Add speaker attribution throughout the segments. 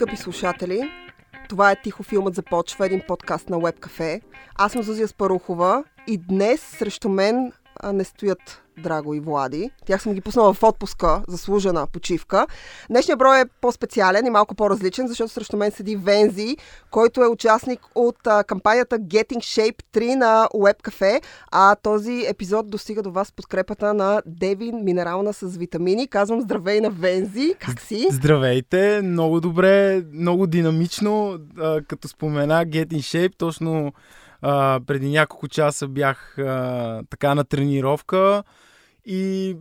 Speaker 1: Скъпи слушатели, това е Тихо филмът започва, един подкаст на Web Cafe. Аз съм Зузия Спарухова и днес срещу мен не стоят Драго и Влади. Тях съм ги пуснала в отпуска, заслужена почивка. Днешният брой е по-специален и малко по-различен, защото срещу мен седи Вензи, който е участник от а, кампанията Getting Shape 3 на Web Cafe. А този епизод достига до вас подкрепата на Девин Минерална с витамини. Казвам здравей на Вензи. Как си?
Speaker 2: Здравейте, много добре, много динамично. А, като спомена Getting Shape, точно а, преди няколко часа бях а, така на тренировка и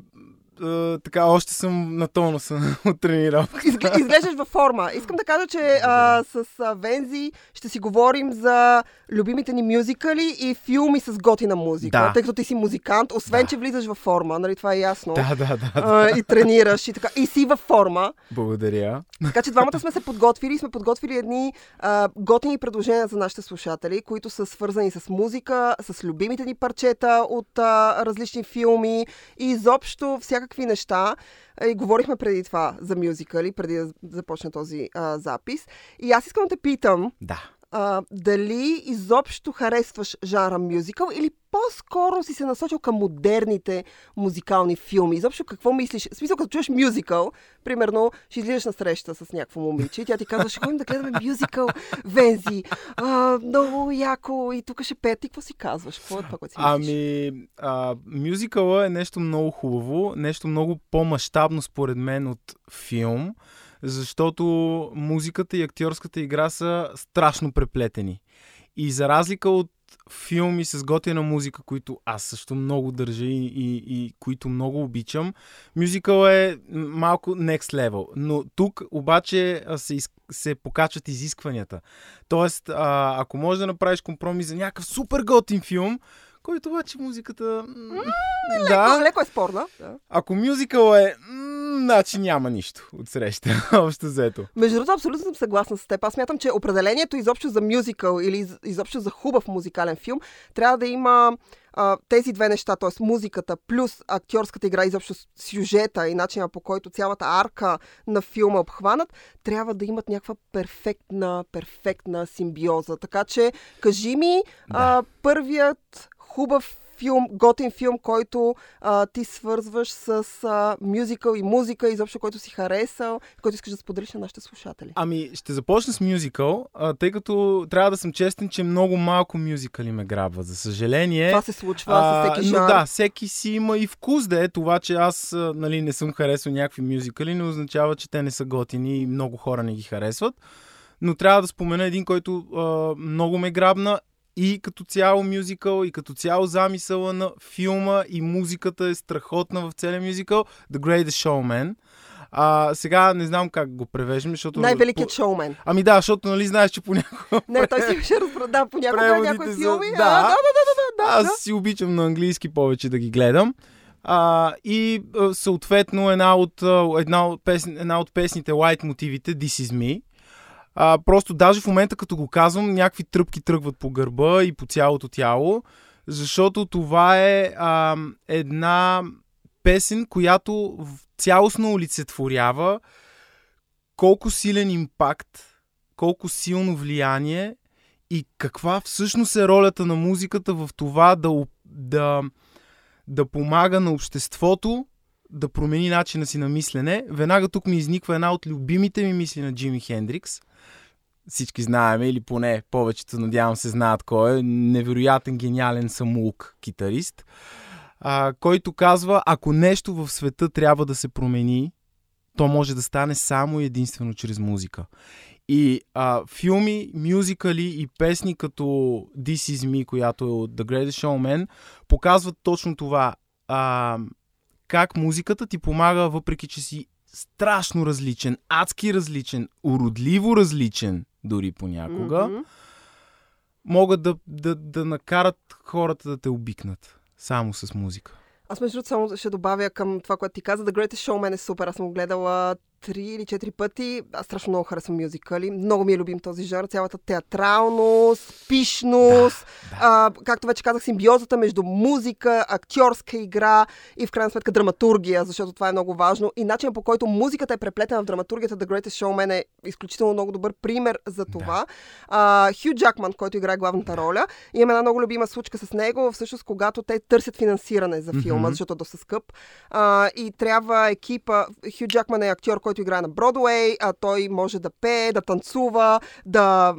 Speaker 2: а, така още съм на тонуса от тренировка.
Speaker 1: Изглеждаш във форма. Искам да кажа, че а, с а, Вензи ще си говорим за любимите ни мюзикали и филми с готина музика.
Speaker 2: Да.
Speaker 1: Тъй като ти си музикант, освен,
Speaker 2: Да.
Speaker 1: че влизаш във форма, нали това е ясно.
Speaker 2: Да, да, да.
Speaker 1: А, и тренираш и така. И си във форма.
Speaker 2: Благодаря.
Speaker 1: Така че двамата сме се подготвили и сме подготвили едни а, готини предложения за нашите слушатели, които са свързани с музика, с любимите ни парчета от а, различни филми и изобщо всякакви неща. И говорихме преди това за мюзикали, преди да започне този а, запис. И аз искам да те питам,
Speaker 2: Да.
Speaker 1: А, дали изобщо харесваш жанра мюзикъл или по-скоро си се насочил към модерните музикални филми. Изобщо какво мислиш? В смисъл, като чуеш мюзикъл, примерно, ще излизаш на среща с някакво момиче и тя ти казва, ще ходим да гледаме мюзикъл, Вензи, а, много яко и тук ще пеят. Ти какво си казваш? Какво е това, което си мислиш?
Speaker 2: Ами, а, мюзикъла е нещо много хубаво, нещо много по-масштабно според мен от филм, защото музиката и актьорската игра са страшно преплетени. И за разлика от филми с готина музика, които аз също много държа и, и, и които много обичам, мюзикъл е малко next level. Но тук обаче се, из, се покачват изискванията. Тоест, ако можеш да направиш компромис за някакъв супер готин филм, който обаче музиката... м,
Speaker 1: Леко, леко е спорна. Да.
Speaker 2: Ако мюзикъл е... Значи няма нищо от среща, общо взето.
Speaker 1: Между другото, абсолютно съм съгласна с теб. Аз смятам, че определението изобщо за мюзикъл или из- изобщо за хубав музикален филм трябва да има а, тези две неща, т.е. музиката плюс актьорската игра, изобщо сюжета и начина по който цялата арка на филма е обхванат, трябва да имат някаква перфектна, перфектна симбиоза. Така че, кажи ми, а, първият хубав филм, готин филм, който а, ти свързваш с а, мюзикъл и музика, изобщо който си харесал, който искаш да споделиш на нашите слушатели.
Speaker 2: Ами, ще започна с мюзикъл, а, тъй като трябва да съм честен, че много малко мюзикали ме грабват. За съжаление.
Speaker 1: Това се случва с всеки
Speaker 2: но
Speaker 1: жанр.
Speaker 2: да, всеки си има и вкус да е това, че аз а, нали, не съм харесал някакви мюзикали, не означава, че те не са готини и много хора не ги харесват. Но трябва да спомена един, който а, много ме грабна и като цяло мюзикъл, и като цяло замисъла на филма и музиката е страхотна в целия мюзикъл The Greatest Showman. А, сега не знам как го превеждаме, защото...
Speaker 1: Най-великият шоумен.
Speaker 2: Ами да, защото нали знаеш, че понякога
Speaker 1: Не, той си беше разбра... Да, понякога
Speaker 2: Преводите
Speaker 1: някои филми.
Speaker 2: да.
Speaker 1: А, да, да, да, да, да,
Speaker 2: Аз
Speaker 1: да.
Speaker 2: си обичам на английски повече да ги гледам. А, и съответно една от, една, от песни, една от песните лайт мотивите This is me. А, просто даже в момента като го казвам, някакви тръпки тръгват по гърба и по цялото тяло, защото това е а, една песен, която цялостно олицетворява колко силен импакт, колко силно влияние и каква всъщност е ролята на музиката в това да, да, да помага на обществото да промени начина си на мислене. Веднага тук ми изниква една от любимите ми мисли на Джими Хендрикс. Всички знаем, или поне повечето, надявам се, знаят кой е. Невероятен, гениален самоук китарист, а, който казва, ако нещо в света трябва да се промени, то може да стане само и единствено чрез музика. И а, филми, мюзикали и песни като This Is Me, която е от The Greatest Showman, показват точно това. А, как музиката ти помага, въпреки че си страшно различен, адски различен, уродливо различен, дори понякога,
Speaker 1: Мгм.
Speaker 2: могат да, да, да накарат хората да те обикнат. Само с музика.
Speaker 1: Аз между другото само ще добавя към това, което ти каза. The Greatest Showman е супер. Аз съм го гледала три или четири пъти. Аз страшно много харесвам мюзикали. Много ми е любим този жанр. Цялата театралност, пишност, да, да. А, както вече казах, симбиозата между музика, актьорска игра и в крайна сметка драматургия, защото това е много важно. И начинът по който музиката е преплетена в драматургията The Greatest Showman е изключително много добър пример за това. Да. Хю Джакман, който играе главната роля, има една много любима случка с него, всъщност когато те търсят финансиране за филма, mm-hmm. защото е доста скъп. А, и трябва екипа. Хю Джакман е актьор, който играе на Бродуей, а той може да пее, да танцува, да,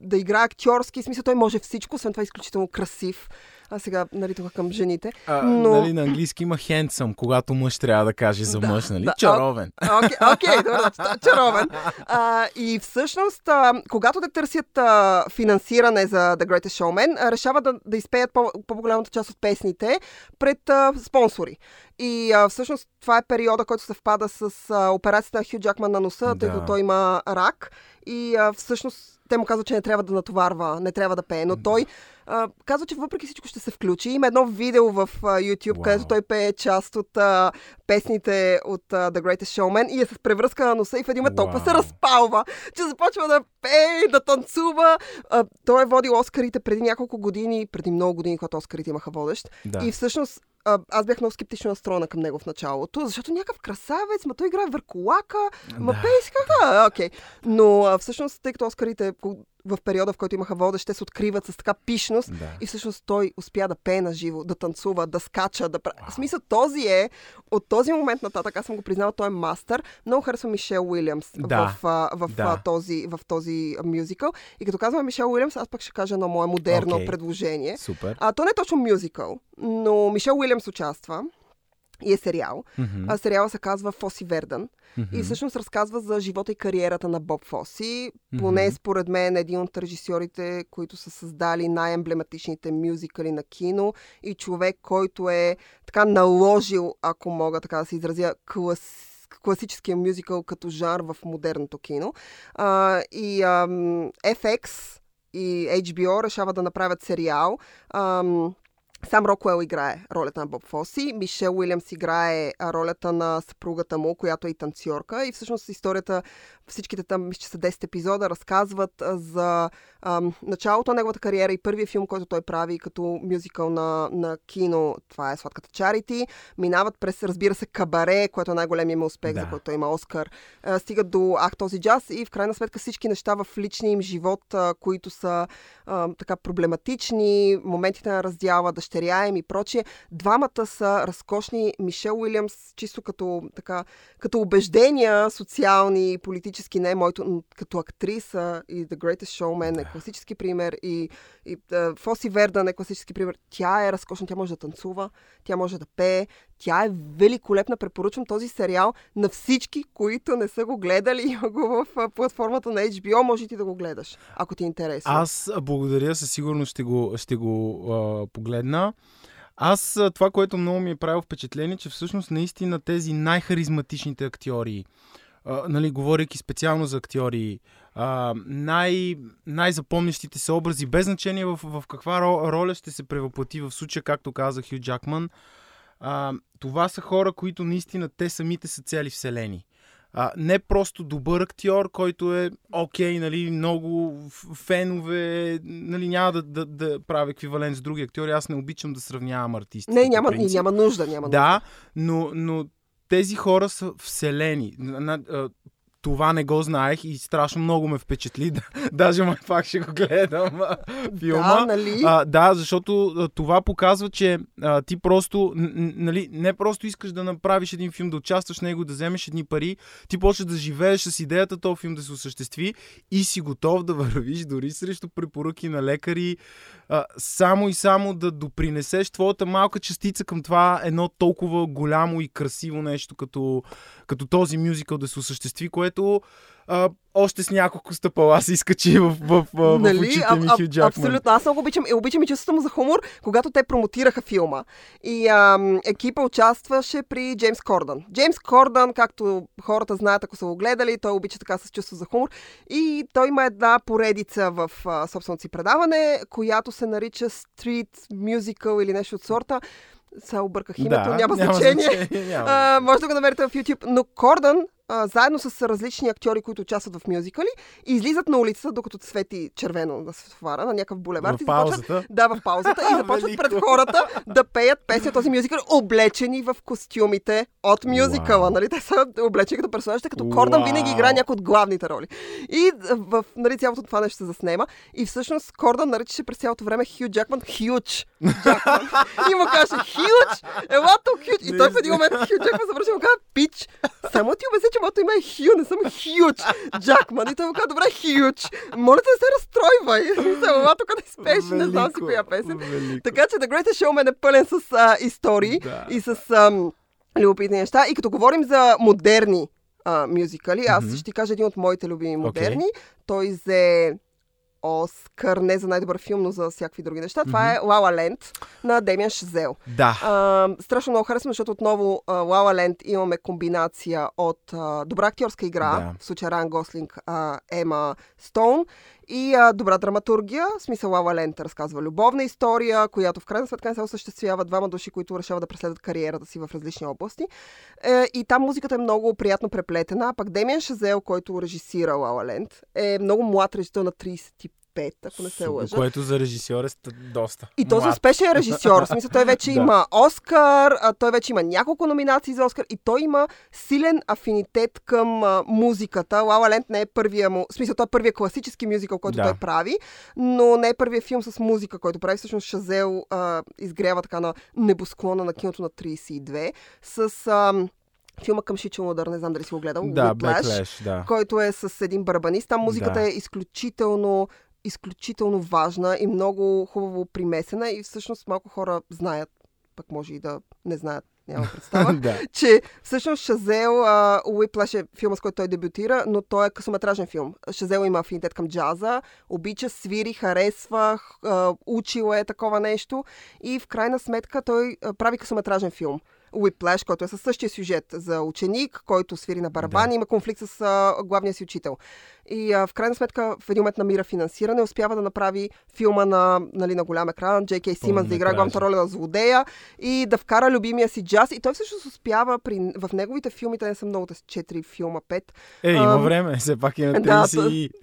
Speaker 1: да играе актьорски. В смисъл, той може всичко, освен това е изключително красив. А сега, нали, тук към жените.
Speaker 2: А, но... нали, на английски има handsome, когато мъж трябва да каже за мъж, нали? Да, чаровен.
Speaker 1: Окей, okay, okay, добре, чаровен. А, и всъщност, а, когато да търсят а, финансиране за The Greatest Showman, а, решават да, да изпеят по- по-голямата част от песните пред а, спонсори. И а, всъщност това е периода, който съвпада с а, операцията на Хю Джакман на носа, да. тъй като той има рак. И а, всъщност те му казват, че не трябва да натоварва, не трябва да пее. Но той а, казва, че въпреки всичко ще се включи. Има едно видео в а, YouTube, wow. където той пее част от а, песните от а, The Greatest Showman и е с превръзка на носа и в един момент wow. толкова се разпалва, че започва да пее, да танцува. А, той е водил Оскарите преди няколко години, преди много години, когато Оскарите имаха водещ. Да. И всъщност а, аз бях много скептично настроена към него в началото, защото някакъв красавец, ма той играе върху лака, ма да. пей си как окей. Okay. Но а, всъщност, тъй като Оскарите в периода, в който имаха водещ, се откриват с така пишност да. и всъщност той успя да пее на живо, да танцува, да скача, да прави. В смисъл, този е, от този момент нататък, аз съм го признала, той е мастър. Много харесва Мишел Уилямс да. в, в, в, да. този, в този мюзикъл. И като казвам Мишел Уилямс, аз пък ще кажа на мое модерно okay. предложение.
Speaker 2: Супер.
Speaker 1: А, то не е точно мюзикъл, но Мишел Уилямс участва и е сериал. Mm-hmm. А, сериала се казва Фоси Вердън. Mm-hmm. И всъщност разказва за живота и кариерата на Боб Фоси. Mm-hmm. Поне според мен един от режисьорите, които са създали най-емблематичните мюзикали на кино и човек, който е така наложил, ако мога така да се изразя, клас класическия мюзикъл като жар в модерното кино. А, и ам, FX и HBO решават да направят сериал. Ам, сам Рокуел играе ролята на Боб Фоси, Мишел Уилямс играе ролята на съпругата му, която е и танцорка. И всъщност историята, всичките там, мисля, че са 10 епизода, разказват за ам, началото на неговата кариера и първия филм, който той прави като мюзикъл на, на кино. Това е Сладката Чарити. Минават през, разбира се, Кабаре, което е най-големият му успех, да. за който има Оскар. А, стигат до Ах този джаз и в крайна сметка всички неща в личния им живот, а, които са а, така проблематични, моментите на раздяла, дъщеря им и прочие. Двамата са разкошни. Мишел Уилямс, чисто като, така, като убеждения, социални, политически, не моето, но като актриса и The Greatest Showman е класически пример и, и uh, Фоси Вердан е класически пример. Тя е разкошна, тя може да танцува, тя може да пее, тя е великолепна. Препоръчвам този сериал на всички, които не са го гледали. Има го в платформата на HBO. Може ти да го гледаш, ако ти е интересно.
Speaker 2: Аз благодаря, със сигурност ще го, ще го uh, погледна. Аз това, което много ми е правило впечатление, че всъщност наистина тези най-харизматичните актьори, а, нали, говоряки специално за актьори, а, най- най-запомнящите се образи, без значение в, в каква роля ще се превъплати в случая, както каза Хю Джакман, а, това са хора, които наистина те самите са цели вселени. А, не просто добър актьор, който е окей, okay, нали, много фенове, нали, няма да, да, да правя еквивалент с други актьори. Аз не обичам да сравнявам артисти.
Speaker 1: Не, няма, няма нужда. Няма
Speaker 2: да,
Speaker 1: нужда.
Speaker 2: но, но тези хора са вселени това не го знаех и страшно много ме впечатли. Даже май пак ще го гледам филма.
Speaker 1: Да, нали?
Speaker 2: А, да, защото това показва, че а, ти просто, нали, не просто искаш да направиш един филм, да участваш в него, да вземеш едни пари, ти почваш да живееш с идеята този филм да се осъществи и си готов да вървиш дори срещу препоръки на лекари, само и само да допринесеш твоята малка частица към това едно толкова голямо и красиво нещо, като, като този мюзикъл да се осъществи, което а, още с няколко стъпала се изкачи в, в, в, нали? в очите ми Хю Джакман.
Speaker 1: Абсолютно. Аз много обичам, и обичам и чувството му за хумор, когато те промотираха филма. И ам, екипа участваше при Джеймс Кордън. Джеймс Кордън, както хората знаят, ако са го гледали, той обича така с чувство за хумор. И той има една поредица в а, собственото си предаване, която се нарича Street Musical или нещо от сорта. Сега обърках името, да, няма, няма значение няма. А, може да го намерите в YouTube. Но Кордън а, заедно с различни актьори, които участват в мюзикали, и излизат на улицата, докато свети червено на светофара, на някакъв булевард.
Speaker 2: В
Speaker 1: и започват,
Speaker 2: паузата?
Speaker 1: да, в паузата. И започват пред хората да пеят песни от този мюзикъл, облечени в костюмите от мюзикъла.
Speaker 2: Вау.
Speaker 1: Нали? Те са облечени като персонажите, като Кордън
Speaker 2: Вау.
Speaker 1: винаги играе някои от главните роли. И в нали, цялото това нещо се заснема. И всъщност Кордън наричаше през цялото време Хю Джакман Хюч. Джакман. и му каже Хюч, ела тук Хюч. И той в един момент Хю Джакман завърши и му каза Пич, само ти обясня, че моето име е Хю, не съм Хюч Джакман. И той му каза, добре, Хюч, моля те не се разстройвай. Ела тук да изпееш, не знам си коя песен.
Speaker 2: велико.
Speaker 1: Така че The Greatest Showman е пълен с а, истории
Speaker 2: Да.
Speaker 1: и с ам, любопитни неща. И като говорим за модерни а, мюзикали, аз
Speaker 2: Мгм.
Speaker 1: ще ти кажа един от моите любими модерни. Той взе Оскар не за най-добър филм, но за всякакви други неща. Това е Лала Ленд на Демиан Шазел.
Speaker 2: Да.
Speaker 1: А, страшно много харесвам, защото отново Лала Ленд имаме комбинация от а, добра актьорска игра,
Speaker 2: Да.
Speaker 1: в случая Ран Гослинг, а, Ема Стоун, и а, добра драматургия. В смисъл Лала Ленд разказва любовна история, която в крайна сметка не се осъществява двама души, които решават да преследват кариерата си в различни области. Е, и там музиката е много приятно преплетена. А пък Демиан Шазел, който режисира Лала Ленд, е много млад режисьор на 35, ако не се лъжа.
Speaker 2: Което за режисьор е ста- доста.
Speaker 1: И то за
Speaker 2: Млад.
Speaker 1: успешен режисьор. В смисъл, той вече
Speaker 2: Да.
Speaker 1: има Оскар, той вече има няколко номинации за Оскар и той има силен афинитет към а, музиката. Лала Ленд не е първия му, в смисъл, той е първия класически мюзикъл, който
Speaker 2: Да.
Speaker 1: той прави, но не е първия филм с музика, който прави. Всъщност Шазел а, изгрява така на небосклона на киното на 32 с а, филма към Шичо Модър, не знам дали си го гледал.
Speaker 2: Да,
Speaker 1: Whiplash
Speaker 2: Backlash, да.
Speaker 1: който е с един барабанист. Там музиката
Speaker 2: Да.
Speaker 1: е изключително изключително важна и много хубаво примесена и всъщност малко хора знаят, пък може и да не знаят, няма представа,
Speaker 2: да.
Speaker 1: че всъщност Шазел, Уиплаш е филма, с който той дебютира, но той е късометражен филм. Шазел има афинитет към джаза, обича, свири, харесва, а, учил е такова нещо и в крайна сметка той а, прави късометражен филм. Whiplash, който е със същия сюжет за ученик, който свири на барабани,
Speaker 2: Да.
Speaker 1: има конфликт с а, главния си учител. И а, в крайна сметка в един момент намира финансиране, успява да направи филма на, нали, на голям екран, Джей Кей Симънс да играе главната роля на злодея и да вкара любимия си джаз. И той всъщност успява при, в неговите филми, те не са много, те са 4 филма, 5.
Speaker 2: Е, има време, все пак има
Speaker 1: да,
Speaker 2: 30 и...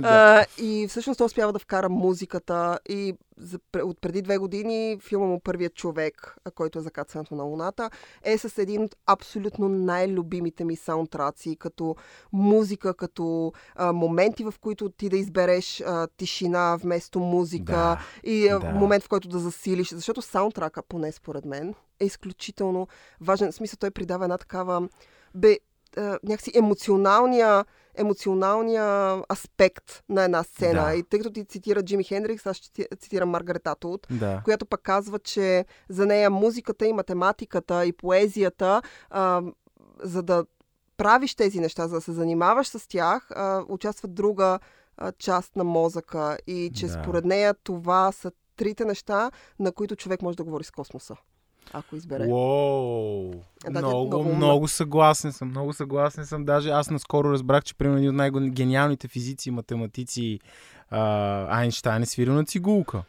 Speaker 1: Да. А, и всъщност той успява да вкара музиката и за, от преди две години филма му Първият човек, който е за кацането на Луната, е с един от абсолютно най-любимите ми саундтраци, като музика, като а, моменти, в които ти да избереш а, тишина вместо музика
Speaker 2: Да,
Speaker 1: и а,
Speaker 2: да.
Speaker 1: момент, в който да засилиш. Защото саундтрака, поне според мен, е изключително важен. В смисъл, той придава една такава... Бе, а, някакси емоционалния, емоционалния аспект на една сцена.
Speaker 2: Да.
Speaker 1: И тъй като ти цитира Джими Хендрикс, аз ще ти- цитирам Маргарет Атуд,
Speaker 2: Да.
Speaker 1: която пък казва, че за нея музиката и математиката и поезията, а, за да правиш тези неща, за да се занимаваш с тях, а, участва друга а, част на мозъка. И че
Speaker 2: Да.
Speaker 1: според нея това са трите неща, на които човек може да говори с космоса. Ако избере.
Speaker 2: Уоу.
Speaker 1: Е, да,
Speaker 2: много,
Speaker 1: много
Speaker 2: много, съгласен съм. Много съгласен съм. Даже аз наскоро разбрах, че примерно един от най-гениалните физици и математици а, Айнштайн е свирил на цигулка.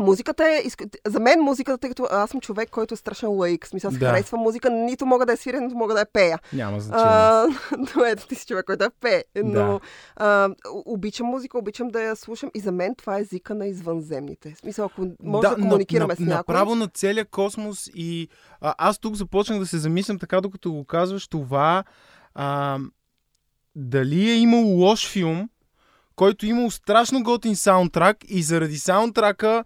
Speaker 1: Музиката е... За мен музиката, тъй като аз съм човек, който е страшен лаик. В смисъл, аз
Speaker 2: Да.
Speaker 1: харесвам музика, нито мога да я свиря, нито мога да я пея.
Speaker 2: Няма значение.
Speaker 1: А, но ето ти си човек, който я пее. Но
Speaker 2: Да.
Speaker 1: а, обичам музика, обичам да я слушам и за мен това е езика на извънземните. Смисъл, ако може да,
Speaker 2: на-
Speaker 1: комуникираме
Speaker 2: на,
Speaker 1: с някой.
Speaker 2: Направо на целия космос и а, аз тук започнах да се замислям така, докато го казваш това. А, дали е имал лош филм, който е имал страшно готин саундтрак и заради саундтрака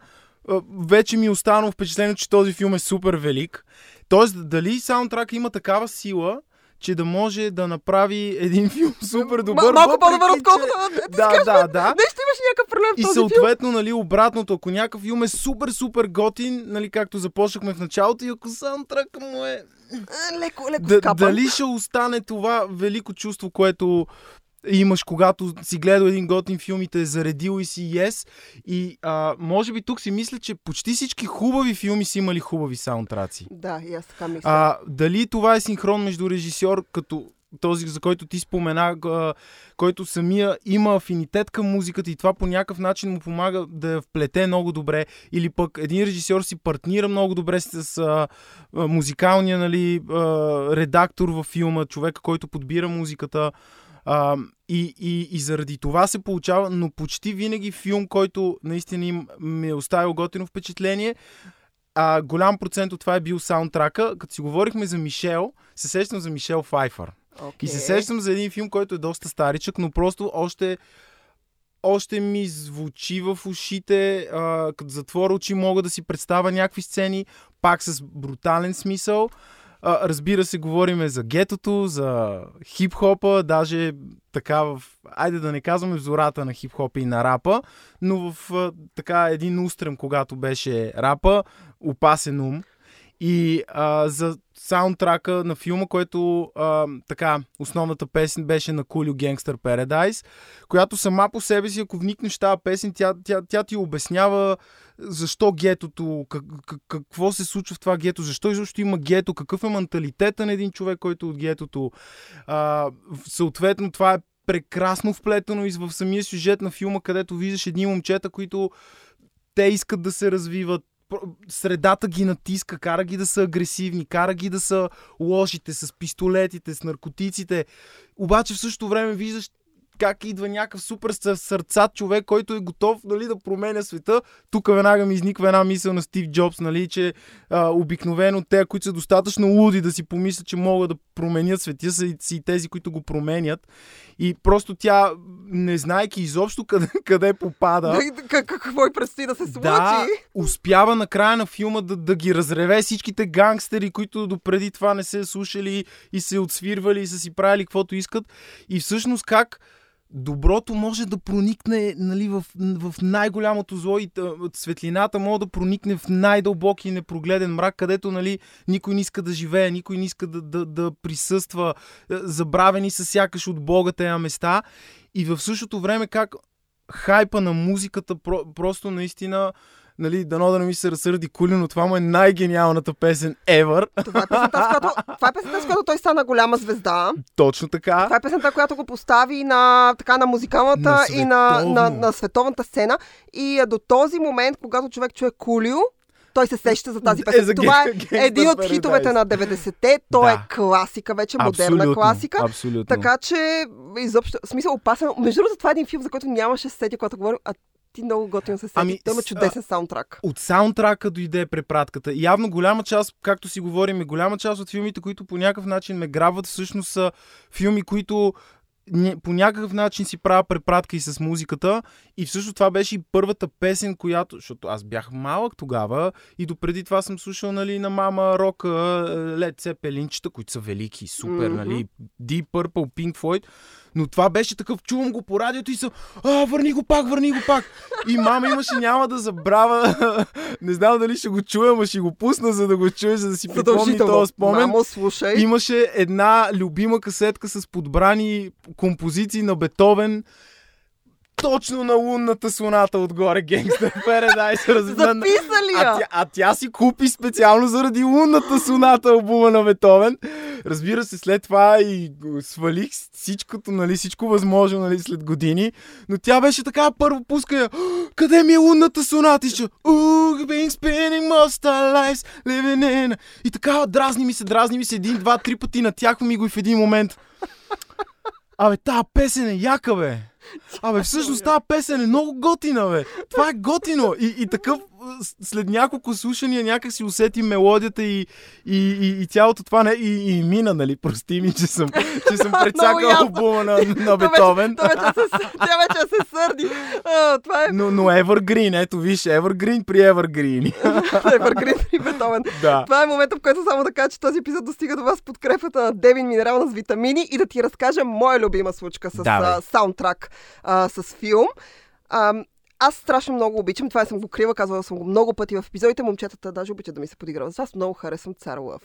Speaker 2: вече ми е останало впечатление, че този филм е супер велик. Тоест, дали саундтрака има такава сила, че да може да направи един филм супер добър.
Speaker 1: М- малко по-добър,
Speaker 2: че-
Speaker 1: отколкото...
Speaker 2: Да, да, да.
Speaker 1: Нещо имаш някакъв проблем в
Speaker 2: И
Speaker 1: този филм.
Speaker 2: съответно, нали, обратното, ако някакъв филм е супер, супер готин, нали, както започнахме в началото, и ако саундтрака му е...
Speaker 1: А, Леко, леко
Speaker 2: Да, дали ще остане това велико чувство, което имаш, когато си гледал един готин филм и те е заредил и си yes. И а, може би тук си мисля, че почти всички хубави филми са имали хубави саундтраци.
Speaker 1: Да, и аз така мисля.
Speaker 2: А, дали това е синхрон между режисьор като този, за който ти спомена, който самия има афинитет към музиката и това по някакъв начин му помага да я вплете много добре. Или пък един режисьор си партнира много добре с а, музикалния нали, а, редактор във филма, човека, който подбира музиката. А, и, и, и заради това се получава, но почти винаги филм, който наистина им ми е оставил готино впечатление, а, голям процент от това е бил саундтрака. Като си говорихме за Мишел, се сещам за Мишел Файфър.
Speaker 1: Okay.
Speaker 2: И се сещам за един филм, който е доста старичък, но просто още още ми звучи в ушите, а, като затворя очи мога да си представя някакви сцени, пак с брутален смисъл. Разбира се, говориме за гетото, за хип-хопа, даже така в... Айде да не казваме в зората на хип-хопа и на рапа, но в така един устрем, когато беше рапа, опасен ум. И а, за саундтрака на филма, който а, така, основната песен беше на Кулю Gangster Paradise, която сама по себе си, ако вникнеш тази песен, тя, тя, тя ти обяснява защо гетото, как, как, какво се случва в това гето, защо изобщо има гето, какъв е менталитета на един човек, който е от гетото. А, съответно, това е прекрасно вплетено и в самия сюжет на филма, където виждаш едни момчета, които те искат да се развиват, средата ги натиска, кара ги да са агресивни, кара ги да са лошите с пистолетите, с наркотиците. Обаче в същото време виждаш как идва някакъв супер сърцат човек, който е готов нали, да променя света. Тук веднага ми изниква една мисъл на Стив Джобс, нали, че а, обикновено те, които са достатъчно луди да си помислят, че могат да променят света, са и, тези, които го променят. И просто тя, не знаеки изобщо къде, къде попада.
Speaker 1: Какво и предстои да се случи?
Speaker 2: Да, успява на края на филма да, да ги разреве всичките гангстери, които допреди това не се слушали и се отсвирвали и са си правили каквото искат. И всъщност как доброто може да проникне нали, в, в най-голямото зло и светлината може да проникне в най-дълбоки и непрогледен мрак, където нали, никой не иска да живее, никой не иска да, да, да присъства, е, забравени са сякаш от Бога тези места. И в същото време как хайпа на музиката про, просто наистина нали, дано да не ми се разсърди Кули, но това му е най-гениалната песен ever.
Speaker 1: Това е песента, с която, това е песента, с която той стана голяма звезда.
Speaker 2: Точно така.
Speaker 1: Това е песента, която го постави на, така, на музикалната на и на, на, на, световната сцена. И до този момент, когато човек чуе Кулио, той се сеща за тази песен. Е, Това е един от хитовете на 90-те. Той е да. е класика, вече модерна абсолютно, класика.
Speaker 2: Абсолютно.
Speaker 1: Така че, изобщо, смисъл опасен. Между другото, това е един филм, за който нямаше сети, когато говорим, а ти много готино се сети. Ами, Той има чудесен саундтрак.
Speaker 2: От саундтрака дойде препратката. Явно голяма част, както си говорим, голяма част от филмите, които по някакъв начин ме грабват, всъщност са филми, които по някакъв начин си правя препратка и с музиката. И всъщност това беше и първата песен, която... Защото аз бях малък тогава и допреди това съм слушал нали, на мама рока, Лед Цепелинчета, които са велики, супер, mm-hmm. нали? Deep Purple, Pink Floyd. Но това беше такъв, чувам го по радиото и съм, а, върни го пак, върни го пак. И мама имаше, няма да забравя, не знам дали ще го чуя, но ще го пусна, за да го чуя, за да си припомни този спомен.
Speaker 1: Мамо, слушай.
Speaker 2: Имаше една любима касетка с подбрани композиции на Бетовен точно на лунната соната отгоре Gangster Paradise.
Speaker 1: Записали я!
Speaker 2: А тя, а тя си купи специално заради лунната соната албума на Бетовен. Разбира се, след това и свалих всичкото, нали, всичко възможно нали, след години. Но тя беше така първо пуска Къде ми е лунната соната? И ще been spinning most our lives living in... И така дразни ми се, дразни ми се един, два, три пъти натяхва ми го и в един момент. Абе, тази песен е яка, бе. Абе, всъщност тази песен е много готина, бе. Това е готино. И, и такъв след няколко слушания някак си усети мелодията и, и, и, и цялото това не, и, и мина, нали? Прости ми, че съм, че съм прецакал албума на, на Бетовен.
Speaker 1: Тя вече, се сърди. Това е...
Speaker 2: но, но Evergreen, ето виж, Evergreen при Evergreen.
Speaker 1: Evergreen при Бетовен.
Speaker 2: Да.
Speaker 1: Това е момента, в който само да кажа, че този епизод достига до вас подкрепата на Девин Минерална с витамини и да ти разкажа моя любима случка с саундтрак а, с филм. А, аз страшно много обичам, това съм го крива, казвала съм го много пъти в епизодите, момчетата даже обичат да ми се подиграват. Аз много харесвам Цар Лъв.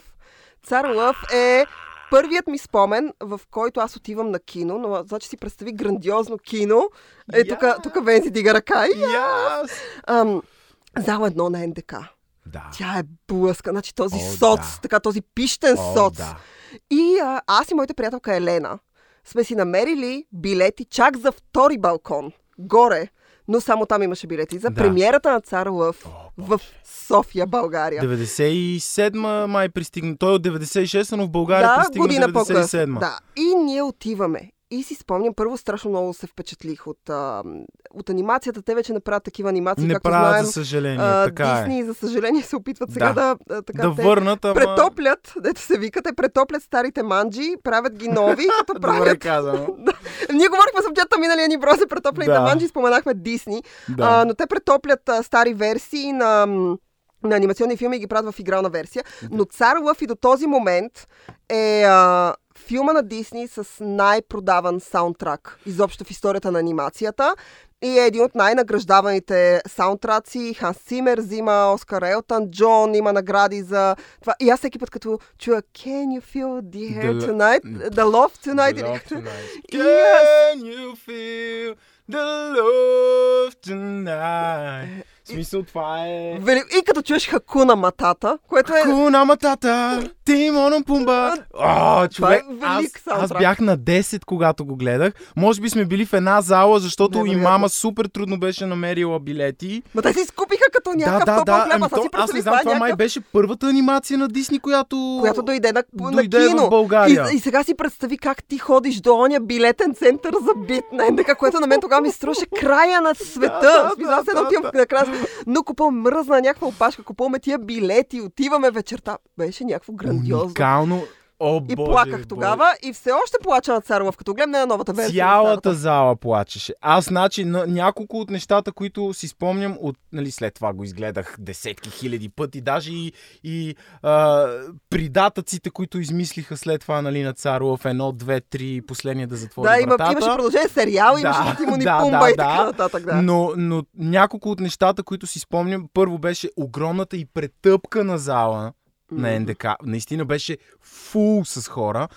Speaker 1: Цар Лъв е първият ми спомен, в който аз отивам на кино, но значи си представи грандиозно кино. Е, тук, тук Вензи дига ръка.
Speaker 2: Yes.
Speaker 1: Ам, зала едно на НДК.
Speaker 2: Да.
Speaker 1: Тя е блъска. Значи този
Speaker 2: О,
Speaker 1: соц,
Speaker 2: да.
Speaker 1: така този пищен
Speaker 2: О,
Speaker 1: соц.
Speaker 2: да.
Speaker 1: И а, аз и моята приятелка Елена сме си намерили билети чак за втори балкон. Горе. Но само там имаше билети за
Speaker 2: Да.
Speaker 1: премиерата на Цар Лъв
Speaker 2: О,
Speaker 1: в София, България.
Speaker 2: 97 май пристигна. Той е от 96, но в България
Speaker 1: да,
Speaker 2: пристигна
Speaker 1: година
Speaker 2: 97.
Speaker 1: по-късно. Да. И ние отиваме. И си спомням, първо страшно много се впечатлих от, а, от анимацията. Те вече не правят такива анимации,
Speaker 2: Не
Speaker 1: както
Speaker 2: правят,
Speaker 1: знаем.
Speaker 2: за съжаление.
Speaker 1: а,
Speaker 2: така е.
Speaker 1: Дисни, за съжаление, се опитват сега да, да, така,
Speaker 2: Да
Speaker 1: те
Speaker 2: върнат, ама...
Speaker 1: претоплят, дето се вика, те претоплят старите манджи, правят ги нови, като
Speaker 2: Добре
Speaker 1: правят...
Speaker 2: казано.
Speaker 1: Ние говорихме с обчета миналия ни брой за претоплените
Speaker 2: Да.
Speaker 1: манджи, споменахме Дисни,
Speaker 2: Да.
Speaker 1: а, но те претоплят а, стари версии на, м, на анимационни филми ги правят в игрална версия. Но Цар Лъв и до този момент е а, филма на Дисни с най-продаван саундтрак изобщо в историята на анимацията. И е един от най-награждаваните саундтраци. Ханс Цимер взима Оскар Елтън, Джон има награди за това. И аз всеки път като чуя Can you feel the air tonight? The love tonight?
Speaker 2: The love tonight. Can you feel the love tonight? В смисъл, това е...
Speaker 1: Вели... И като чуеш Хакуна Матата, което е...
Speaker 2: Куна матата, Тимон Пумба. О, човек,
Speaker 1: Това е
Speaker 2: аз,
Speaker 1: велик
Speaker 2: аз
Speaker 1: саундтрак.
Speaker 2: бях на 10, когато го гледах. Може би сме били в една зала, защото и
Speaker 1: Невероятно.
Speaker 2: мама супер трудно беше намерила билети.
Speaker 1: Ма те си скупиха като някакъв
Speaker 2: да, да, да. Ами
Speaker 1: Аз
Speaker 2: то,
Speaker 1: си
Speaker 2: аз не знам, това
Speaker 1: е
Speaker 2: май
Speaker 1: някакъв-
Speaker 2: беше първата анимация на Дисни, която...
Speaker 1: която дойде на,
Speaker 2: Дойде
Speaker 1: на
Speaker 2: в
Speaker 1: кино.
Speaker 2: България.
Speaker 1: И, и сега си представи как ти ходиш до оня билетен център за бит на НДК, което на мен тогава ми струваше края на света.
Speaker 2: Да, да,
Speaker 1: В аз
Speaker 2: да,
Speaker 1: едно
Speaker 2: да,
Speaker 1: отивам на края. Но купувам мръзна някаква опашка, купуваме тия билети, отиваме вечерта. Беше някакво грандиозно.
Speaker 2: Уникално. О,
Speaker 1: И
Speaker 2: боже,
Speaker 1: плаках
Speaker 2: боже.
Speaker 1: тогава и все още плача на Царов, като гледам на новата версия. на
Speaker 2: Цялата зала плачеше. Аз, значи, на, няколко от нещата, които си спомням, от, нали, след това го изгледах десетки хиляди пъти, даже и, и а, придатъците, които измислиха след това, нали, на Царов, едно, две, три, последния да затвори
Speaker 1: Да, има,
Speaker 2: вратата.
Speaker 1: имаше продължение сериал,
Speaker 2: Да,
Speaker 1: имаше Тимон и
Speaker 2: да,
Speaker 1: Пумба
Speaker 2: да,
Speaker 1: и така
Speaker 2: да.
Speaker 1: нататък. Да.
Speaker 2: Но, но няколко от нещата, които си спомням, първо беше огромната и претъпкана зала на НДК. Наистина беше фул с хора.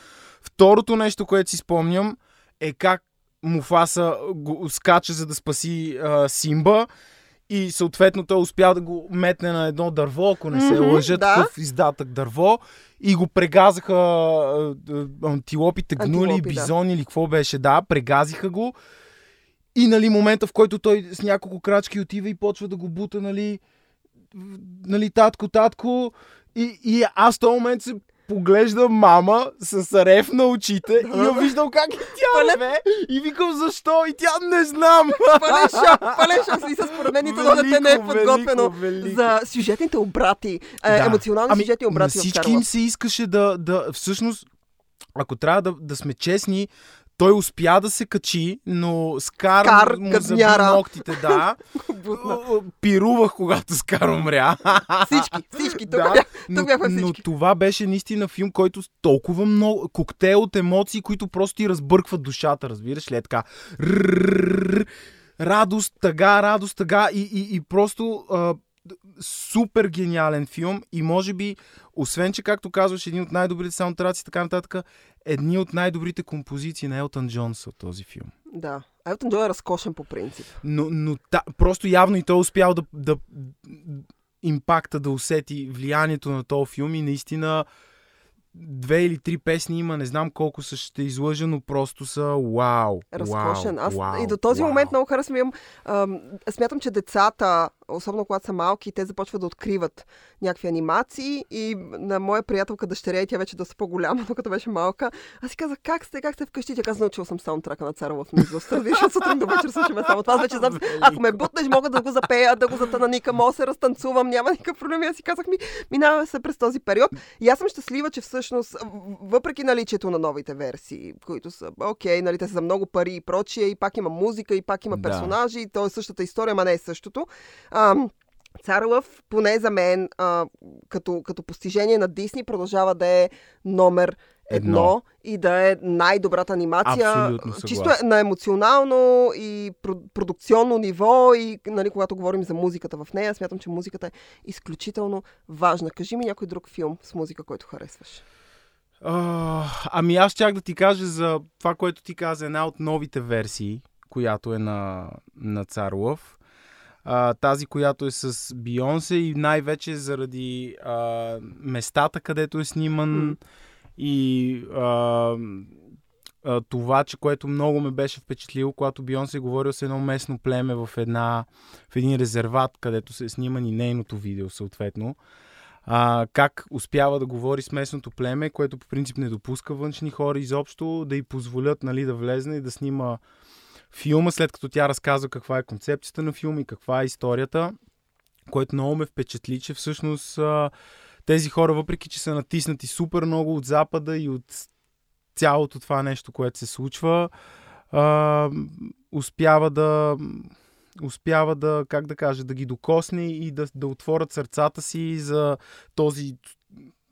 Speaker 2: Второто нещо, което си спомням, е как Муфаса го скача, за да спаси а, Симба. И съответно той успя да го метне на едно дърво, ако не се
Speaker 1: Мгм,
Speaker 2: лъжа,
Speaker 1: да.
Speaker 2: такъв издатък дърво. И го прегазаха антилопите, гнули,
Speaker 1: Антилопи, да.
Speaker 2: бизони или какво беше. Да, прегазиха го. И нали, момента, в който той с няколко крачки отива и почва да го бута, нали, в- нали татко, татко. И, и аз в този момент се поглеждам мама с рев на очите и я виждам как и тя реве. И викам защо? И тя не знам.
Speaker 1: Пълен шок, пълен шок. И с нито едно дете не е подготвено
Speaker 2: велико, велико.
Speaker 1: за сюжетните обрати, е,
Speaker 2: Да.
Speaker 1: емоционални
Speaker 2: Ами,
Speaker 1: сюжетни
Speaker 2: На
Speaker 1: обрати
Speaker 2: всички им се искаше да, да всъщност, ако трябва да, да сме честни, той успя да се качи, но Скар,
Speaker 1: Скар
Speaker 2: му заби ногтите, да. Пирувах, когато Скар умря.
Speaker 1: Всички, всички. Тук,
Speaker 2: Да,
Speaker 1: бях,
Speaker 2: но,
Speaker 1: тук бяхме
Speaker 2: но
Speaker 1: всички.
Speaker 2: това беше наистина филм, който толкова много коктейл от емоции, които просто ти разбъркват душата, разбираш ли? Е така. Радост, тъга, радост, тъга и, и, и просто а, супер гениален филм и може би, освен че, както казваш, един от най-добрите саундтраци и така нататък, едни от най-добрите композиции на Елтън Джон са от този филм.
Speaker 1: Да. Елтон Джон е разкошен по принцип.
Speaker 2: Но, но та, просто явно и той е успял да, да импакта да усети влиянието на този филм и наистина две или три песни има, не знам колко са, ще излъжа, но просто са вау.
Speaker 1: Разкошен. Аз
Speaker 2: вау,
Speaker 1: и до този
Speaker 2: вау.
Speaker 1: момент много харесвам. Смятам, че децата, особено когато са малки, те започват да откриват някакви анимации и на моя приятелка дъщеря, и тя вече доста по-голяма, но като беше малка, аз си казах, как сте, как сте вкъщи? Тя каза, научил съм саундтрака на Царова в Мизост. Виж, от сутрин до вечер слушаме само това. Аз вече знам, ако ме бутнеш, мога да го запея, да го затананика, мога да се разтанцувам, няма никакъв проблем. Аз си казах ми, минаваме се през този период. И аз съм щастлива, че всъщност, въпреки наличието на новите версии, които са, окей, нали, те са за много пари и прочие, и пак има музика, и пак има
Speaker 2: Да.
Speaker 1: персонажи, и то е същата история, ама не е същото. Ам, Цар Лъв, поне за мен, а, като, като постижение на Дисни, продължава да е номер едно,
Speaker 2: Едно.
Speaker 1: и да е най-добрата анимация. Чисто е на емоционално и про- продукционно ниво и нали, когато говорим за музиката в нея, смятам, че музиката е изключително важна. Кажи ми някой друг филм с музика, който харесваш.
Speaker 2: А, ами аз чак да ти кажа за това, което ти каза, една от новите версии, която е на, на Цар Лъв. А, тази, която е с Бионсе и най-вече заради а, местата, където е сниман mm. и а, а, това, че което много ме беше впечатлило, когато Бионсе е говорил с едно местно племе в, една, в един резерват, където се е сниман и нейното видео съответно. А, как успява да говори с местното племе, което по принцип не допуска външни хора изобщо да й позволят нали, да влезне и да снима филма, след като тя разказва каква е концепцията на филма и каква е историята, което много ме впечатли, че всъщност а, тези хора, въпреки че са натиснати супер много от Запада и от цялото това нещо, което се случва, а, успява да успява да, как да кажа, да ги докосне и да, да отворят сърцата си за този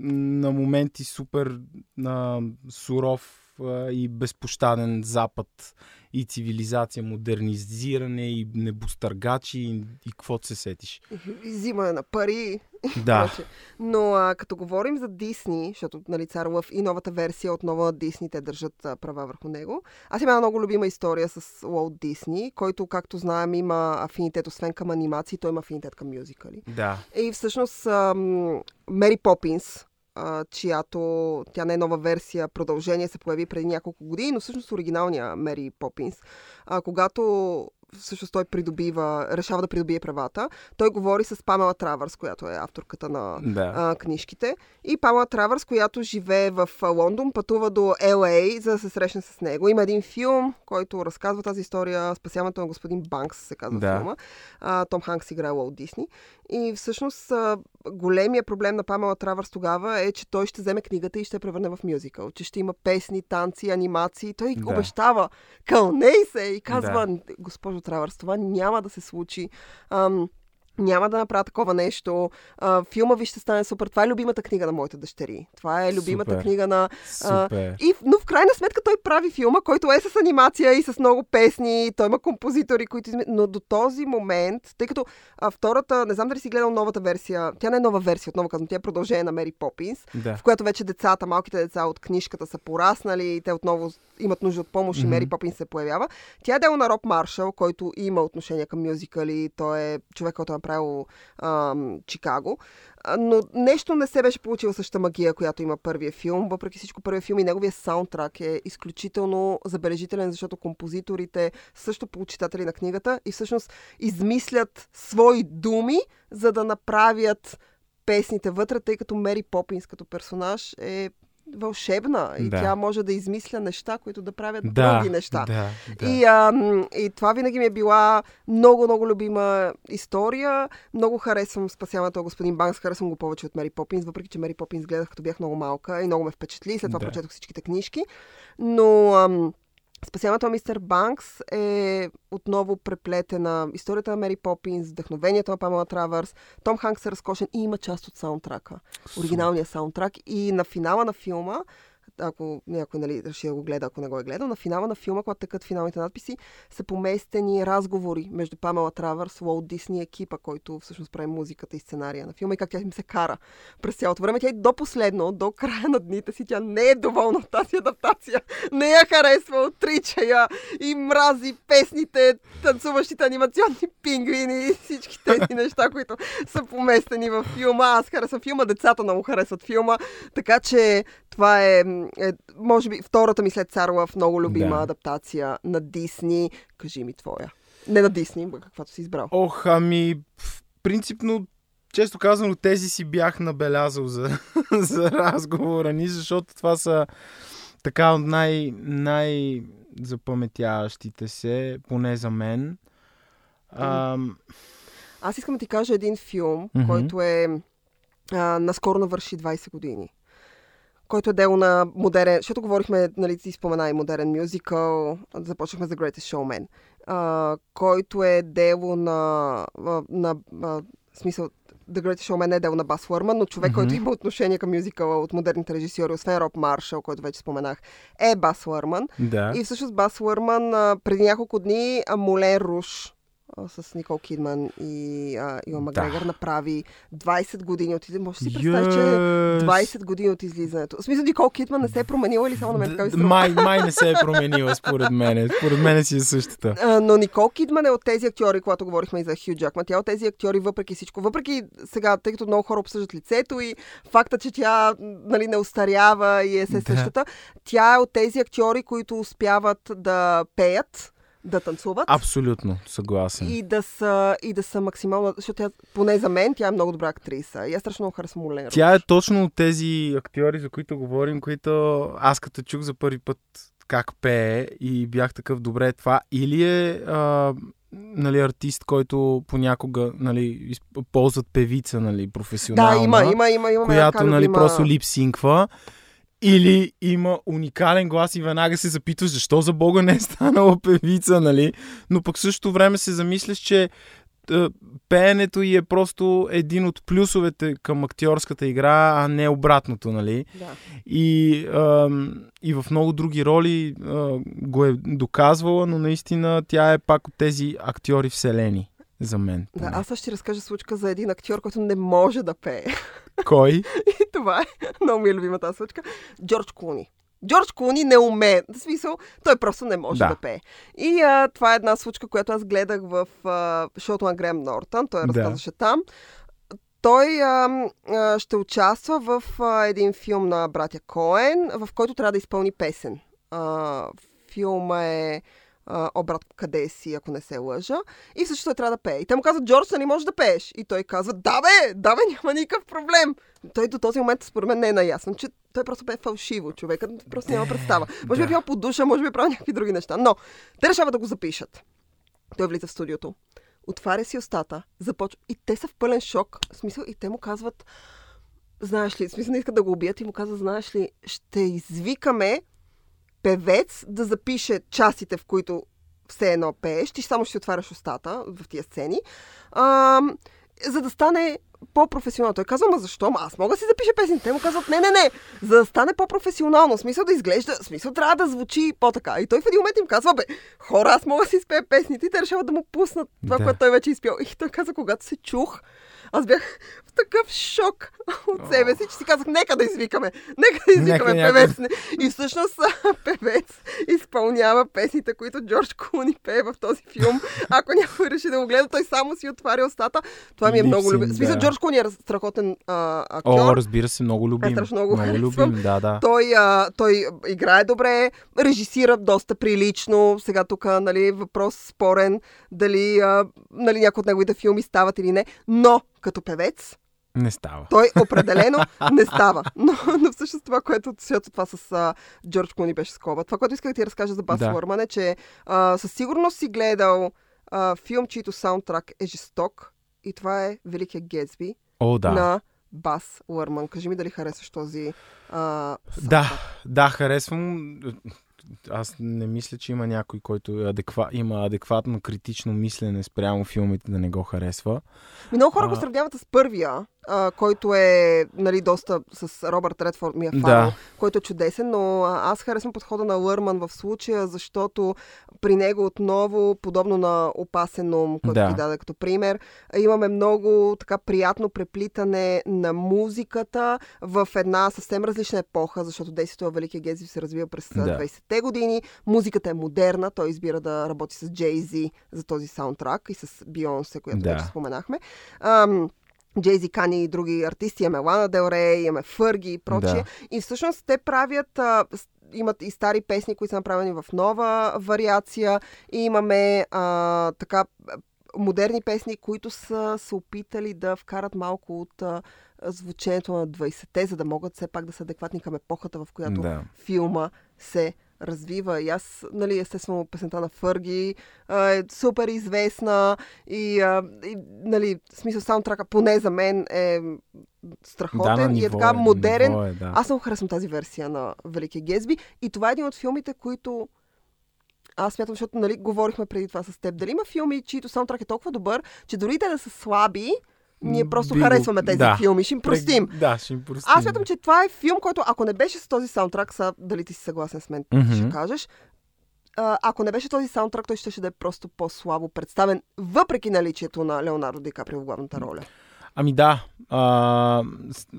Speaker 2: на моменти супер на суров а, и безпощаден запад и цивилизация, модернизиране и небостъргачи и, и каквото се сетиш.
Speaker 1: И взимане на пари.
Speaker 2: Да.
Speaker 1: Но а, като говорим за Дисни, защото нали, Цар Лъв и новата версия отново на Дисни, те държат а, права върху него. Аз имам една много любима история с Уолт Дисни, който, както знаем, има афинитет освен към анимации, той има афинитет към мюзикали.
Speaker 2: Да.
Speaker 1: И всъщност ам, Мери Попинс, а, чиято тя не е нова версия, продължение се появи преди няколко години, но всъщност оригиналния Мери Попинс. А, когато всъщност той придобива, решава да придобие правата. Той говори с Памела Травърс, която е авторката на
Speaker 2: да.
Speaker 1: а, книжките. И Памела Травърс, която живее в Лондон, пътува до LA, за да се срещне с него. Има един филм, който разказва тази история, Спасяването на господин Банкс, се казва
Speaker 2: Да.
Speaker 1: филма. А, Том Ханкс играе Уолт Дисни. И всъщност а, големия проблем на Памела Травърс тогава е, че той ще вземе книгата и ще я превърне в мюзикъл. Че ще има песни, танци, анимации. Той
Speaker 2: Да.
Speaker 1: обещава, кълней се и казва, госпожо Травърс, това няма да се случи. Ам, няма да направя такова нещо. А, филма ви ще стане супер. Това е любимата книга на моите дъщери. Това е любимата
Speaker 2: Супер.
Speaker 1: книга на
Speaker 2: Супер.
Speaker 1: и, но в крайна сметка той прави филма, който е с анимация и с много песни. Той има композитори, които. Но до този момент, тъй като а, втората, не знам дали си гледал новата версия, тя не е нова версия, отново казвам, тя е продължение на Мери Попинс,
Speaker 2: да.
Speaker 1: в която вече децата, малките деца от книжката са пораснали и те отново имат нужда от помощ и Мери Попинс се появява. Тя е дело на Роб Маршал, който има отношение към мюзикали. Той е човек, който е направил ам, Чикаго. А, Но нещо не се беше получило същата магия, която има първия филм. Въпреки всичко, първия филм и неговия саундтрак е изключително забележителен, защото композиторите също почитатели на книгата и всъщност измислят свои думи, за да направят песните вътре, тъй като Мери Попинс като персонаж е вълшебна и
Speaker 2: Да.
Speaker 1: тя може да измисля неща, които да правят
Speaker 2: Да,
Speaker 1: други неща.
Speaker 2: да, да.
Speaker 1: И, а, и това винаги ми е била много, много любима история. Много харесвам спасяването на господин Банкс, харесвам го повече от Мери Попинс, въпреки че Мери Попинс гледах като бях много малка и много ме впечатли. След това
Speaker 2: Да.
Speaker 1: прочетох всичките книжки. Но ам, Спасяването на мистер Банкс е отново преплетена историята на Мери Попинс, вдъхновението на Памела Травърс. Том Ханкс е разкошен и има част от саундтрака. Оригиналния саундтрак. И на финала на филма ако някой нали, реши да го гледа, ако не го е гледал, на финала на филма, когато тъкат финалните надписи, са поместени разговори между Памела Травърс, Уолт Дисни екипа, който всъщност прави музиката и сценария на филма и как тя им се кара през цялото време. Тя и до последно, до края на дните си, тя не е доволна от тази адаптация. Не я харесва, отрича я и мрази песните, танцуващите анимационни пингвини и всички тези неща, които са поместени в филма. Аз харесвам филма, децата много харесват филма, така че това е, е може би, втората ми след Царлав много любима
Speaker 2: Да.
Speaker 1: адаптация на Дисни. Кажи ми твоя. Не на Дисни, каквато си избрал.
Speaker 2: Ох, ами, в- принципно, често казано, тези си бях набелязал за, за разговора ни, защото това са така от най, най-запаметяващите се, поне за мен. Ам,
Speaker 1: Аз искам да ти кажа един филм,
Speaker 2: Мгм.
Speaker 1: който е а, наскоро навърши 20 години. Който е дело на модерен... Защото говорихме, нали, ти спомена и модерен мюзикъл, започнахме за Greatest Showman, а, който е дело на... на а, смисъл, The Greatest Showman е дело на Бас Лърман, но човек,
Speaker 2: Мгм.
Speaker 1: който има отношение към мюзикъла от модерните режисьори, освен Роб Маршал, който вече споменах, е Бас Лърман.
Speaker 2: да.
Speaker 1: И всъщност Бас Лърман преди няколко дни а, Молен Руш с Никол Кидман и а, Ила Макгрегор направи 20 години от излизането. Може да си представиш, че
Speaker 2: Yes.
Speaker 1: 20 години от излизането. В смисъл, Никол Кидман не се е променила или само на мен така струва?
Speaker 2: Май, май не се е променила, според мен. Според мен си е същата.
Speaker 1: А, но Никол Кидман е от тези актьори, когато говорихме и за Хю Джакман. Тя е от тези актьори, въпреки всичко. Въпреки сега, тъй като много хора обсъждат лицето и факта, че тя нали, не устарява и е се
Speaker 2: Да.
Speaker 1: същата, тя е от тези актьори, които успяват да пеят, да танцуват.
Speaker 2: Абсолютно, съгласен.
Speaker 1: И да, са, и да са максимално... Защото тя, поне за мен, тя е много добра актриса. И аз страшно много харесвам Олен Руш.
Speaker 2: Тя е точно от тези актьори, за които говорим, които аз като чух за първи път как пее и бях такъв добре това. Или е а, нали, артист, който понякога нали, ползват певица нали,
Speaker 1: Да,
Speaker 2: професионална,
Speaker 1: има, има, има, има.
Speaker 2: която нали,
Speaker 1: любима...
Speaker 2: просто липсинква. Или има уникален глас и веднага се запитваш защо за Бога не е станала певица, нали? Но пък същото време се замисляш, че е, пеенето й е просто един от плюсовете към актьорската игра, а не обратното, нали?
Speaker 1: Да.
Speaker 2: И, ам, и в много други роли а, го е доказвала, но наистина тя е пак от тези актьори вселени за мен.
Speaker 1: Да,
Speaker 2: поне.
Speaker 1: аз също ще разкажа случка за един актьор, който не може да пее.
Speaker 2: Кой?
Speaker 1: И това е много ми е любима тази случка. Джордж Клуни. Джордж Клуни не умее. В смисъл, той просто не може да,
Speaker 2: Да.
Speaker 1: да пее. И а, това е една случка, която аз гледах в а, шоуто на Грем Нортън. Той
Speaker 2: Да.
Speaker 1: разказваше там. Той а, а, ще участва в а, един филм на братя Коен, в който трябва да изпълни песен. А, филма е а, О, брат, къде си, ако не се лъжа. И също той трябва да пее. И те му казват, Джордж, не можеш да пееш. И той казва, да бе, да бе, няма никакъв проблем. Той до този момент, според мен, не е наясен, че той просто бе фалшиво. Човекът просто няма представа. Може би е
Speaker 2: Да.
Speaker 1: бил по душа, може би е правил някакви други неща. Но те решават да го запишат. Той влиза в студиото. Отваря си устата, започва. И те са в пълен шок. В смисъл, и те му казват, знаеш ли, в смисъл не искат да го убият и му казват, знаеш ли, ще извикаме певец да запише частите, в които все едно пееш, ти само ще си отваряш устата в тия сцени, а, за да стане по-професионално. Той казва, ма защо? Ма аз мога да си запиша песните. Те му казват, не, не, не, за да стане по-професионално. Смисъл да изглежда, смисъл трябва да звучи по-така. И той в един момент им казва, бе, хора, аз мога да си изпея песните. И те решават да му пуснат това,
Speaker 2: Да.
Speaker 1: което той вече е изпял. И той каза, когато се чух, аз бях в такъв шок от себе си, че си казах, нека да извикаме. Нека да извикаме
Speaker 2: Нека
Speaker 1: певец. И всъщност певец изпълнява песните, които Джордж Клуни пее в този филм. Ако някой реши да го гледа, той само си отваря устата. Това ми е много
Speaker 2: Липсинг,
Speaker 1: любимо. В смисъл,
Speaker 2: да.
Speaker 1: Джордж Клуни е страхотен а, актьор.
Speaker 2: О, разбира се, много любим.
Speaker 1: Е, страшно много
Speaker 2: много любим, да, да.
Speaker 1: Той, а, той играе добре, режисира доста прилично. Сега тук нали, въпрос спорен дали а, нали, някои от неговите филми стават или не. Но като певец,
Speaker 2: Не става.
Speaker 1: той определено не става. Но, но всъщност това, което, защото това с а, Джордж Клуни беше скоба. Това, което исках да ти разкажа за Бас
Speaker 2: Да.
Speaker 1: Лорман е, че а, със сигурност си гледал а, филм, чийто саундтрак е жесток. И това е Великия Гетсби
Speaker 2: О, да.
Speaker 1: на Бас Лърман. Кажи ми дали харесваш този а,
Speaker 2: Да, да, харесвам. Аз не мисля, че има някой, който е адеква... има адекватно критично мислене спрямо филмите да не го харесва.
Speaker 1: Много хора
Speaker 2: А.
Speaker 1: го сравняват с първия, а, който е нали, доста с Робърт Редфорд ми е
Speaker 2: Да.
Speaker 1: фанал, който е чудесен, но аз харесвам подхода на Лърман в случая, защото при него отново, подобно на Опасен ум, който
Speaker 2: Да.
Speaker 1: ти даде като пример, имаме много така приятно преплитане на музиката в една съвсем различна епоха, защото действието на Великия Гези се развива през
Speaker 2: Да.
Speaker 1: 20-те години. Музиката е модерна, той избира да работи с Jay-Z за този саундтрак и с Бионсе, която
Speaker 2: Да.
Speaker 1: вече споменахме. Ам, Джейзи Кани и други артисти, имаме Лана Дел Рей, имаме Фърги и прочие.
Speaker 2: Да.
Speaker 1: И всъщност те правят, а, имат и стари песни, които са направени в нова вариация. И имаме а, така модерни песни, които са се опитали да вкарат малко от а, звучението на 20-те, за да могат все пак да са адекватни към епохата, в която
Speaker 2: Да.
Speaker 1: филма се развива. И аз, нали, естествено, песента на Фърги а, е супер известна и, а, и нали, смисъл саундтрака, поне за мен е страхотен
Speaker 2: да, на
Speaker 1: и е
Speaker 2: ниво
Speaker 1: така модерен.
Speaker 2: Ниво е, да.
Speaker 1: Аз много харесвам тази версия на Великия Гезби и това е един от филмите, които аз смятам, защото нали, говорихме преди това с теб. Дали има филми, чието саундтрак е толкова добър, че дори те да са слаби, ние просто
Speaker 2: Би
Speaker 1: харесваме тези
Speaker 2: да.
Speaker 1: филми. Ще им простим.
Speaker 2: Да, ще им простим.
Speaker 1: Аз смятам, че това е филм, който ако не беше с този саундтрак, са, дали ти си съгласен с мен,
Speaker 2: Мгм.
Speaker 1: ще кажеш, а, ако не беше този саундтрак, той ще, ще да е просто по-слабо представен, въпреки наличието на Леонардо Ди Каприо в главната роля.
Speaker 2: Ами да, а,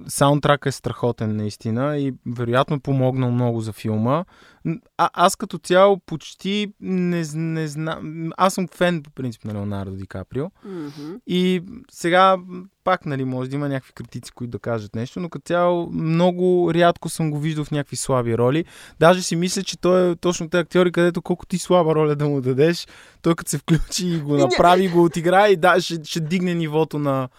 Speaker 2: саундтрак е страхотен наистина и вероятно помогнал много за филма. А, аз като цяло почти не, не знам. Аз съм фен по принцип на Леонардо Ди Каприо.
Speaker 1: Mm-hmm.
Speaker 2: И сега пак, нали, може да има някакви критици, които да кажат нещо, но като цяло много рядко съм го виждал в някакви слаби роли. Даже си мисля, че той е точно тези актьори, където колко ти слаба роля да му дадеш, той като се включи и го направи, го отиграе и да, ще, ще дигне нивото на,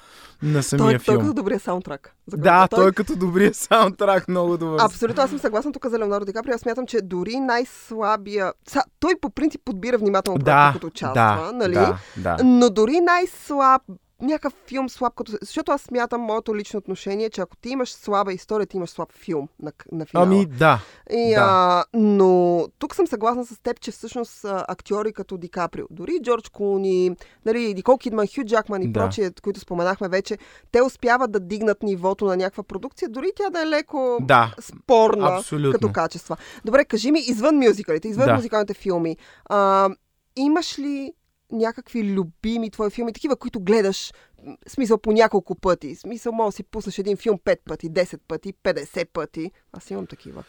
Speaker 2: на самия
Speaker 1: той,
Speaker 2: филм.
Speaker 1: Той е добрия саундтрак. За
Speaker 2: да, той... той като добрия саундтрак, много добър.
Speaker 1: Абсолютно, аз съм съгласна тук за Леонардо Ди Каприо. Аз смятам, че дори най-слабия... Са, той по принцип подбира внимателно
Speaker 2: да,
Speaker 1: като участва,
Speaker 2: да,
Speaker 1: нали?
Speaker 2: Да, да.
Speaker 1: Но дори най-слаб някакъв филм слаб, като... защото аз смятам моето лично отношение, че ако ти имаш слаба история, ти имаш слаб филм на, на финала.
Speaker 2: Ами да.
Speaker 1: И,
Speaker 2: да.
Speaker 1: А, но тук съм съгласна с теб, че всъщност актьори като Ди Каприо, дори Джордж Клуни, нали, Никол Кидман, Хю Джакман и
Speaker 2: Да.
Speaker 1: прочие, които споменахме вече, те успяват да дигнат нивото на някаква продукция, дори тя да е леко
Speaker 2: Да,
Speaker 1: спорна
Speaker 2: абсолютно.
Speaker 1: като качества. Добре, кажи ми, извън мюзикалите, извън
Speaker 2: Да.
Speaker 1: музикалните филми, а, имаш ли някакви любими твои филми, такива, които гледаш, смисъл по няколко пъти. Смисъл, може да си пуснеш един филм 5 пъти, 10 пъти, 50 пъти. Аз имам такива.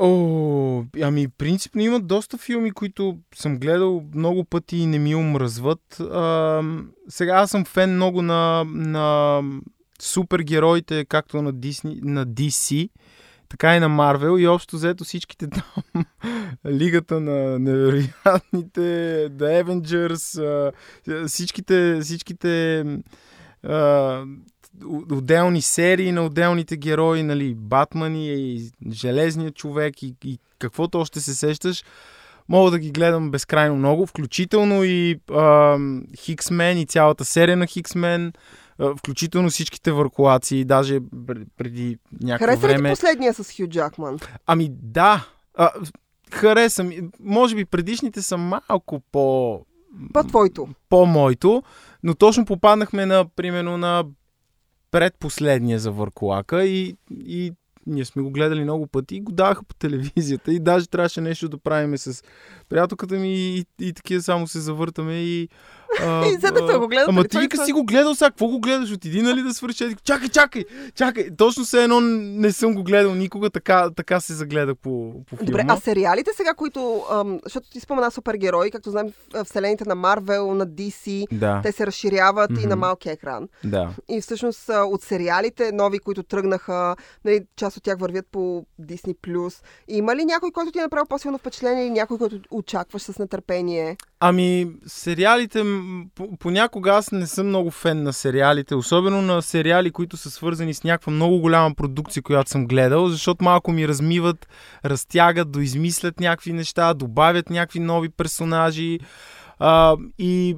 Speaker 2: О, ами принципно има доста филми, които съм гледал много пъти и не ми омръзват. А, сега аз съм фен много на, на супергероите, както на, Disney, на DC, така и на Марвел и общо взето всичките там Лигата на невероятните, The Avengers, всичките, всичките отделни серии на отделните герои, нали, Батмани и Железният човек и, и каквото още се сещаш, мога да ги гледам безкрайно много, включително и Хиксмен и цялата серия на Хиксмен, включително всичките въркулации, даже пр- преди някакво
Speaker 1: Хареса ли ти
Speaker 2: време.
Speaker 1: последния с Хю Джакман?
Speaker 2: Ами да, а, харесам. Може би предишните са малко по
Speaker 1: По-твоето.
Speaker 2: по-моето, но точно попаднахме на, примерно, на предпоследния за Върколака и, и ние сме го гледали много пъти и го даваха по телевизията и даже трябваше нещо да правиме с приятелката ми и, и такива само се завъртаме и... А,
Speaker 1: И за да го гледате,
Speaker 2: Ама ти вика си го гледал сега, какво го гледаш? Отиди нали да свърши? Чакай, чакай, чакай. Точно се едно не съм го гледал никога, така, така се загледах по, по филма.
Speaker 1: Добре, а сериалите сега, които... Ам, защото ти спомена супергерои, както знаем, вселените на Марвел, на DC,
Speaker 2: Да,
Speaker 1: те се разширяват и на
Speaker 2: Мгм.
Speaker 1: малки екран.
Speaker 2: да.
Speaker 1: И всъщност от сериалите, нови, които тръгнаха, нали, част от тях вървят по Disney+. Има ли някой, който ти е направил по-силно впечатление или някой, който очакваш с нетърпение?
Speaker 2: Ами, сериалите, понякога аз не съм много фен на сериалите, особено на сериали, които са свързани с някаква много голяма продукция, която съм гледал, защото малко ми размиват, разтягат, доизмислят някакви неща, добавят някакви нови персонажи. А, и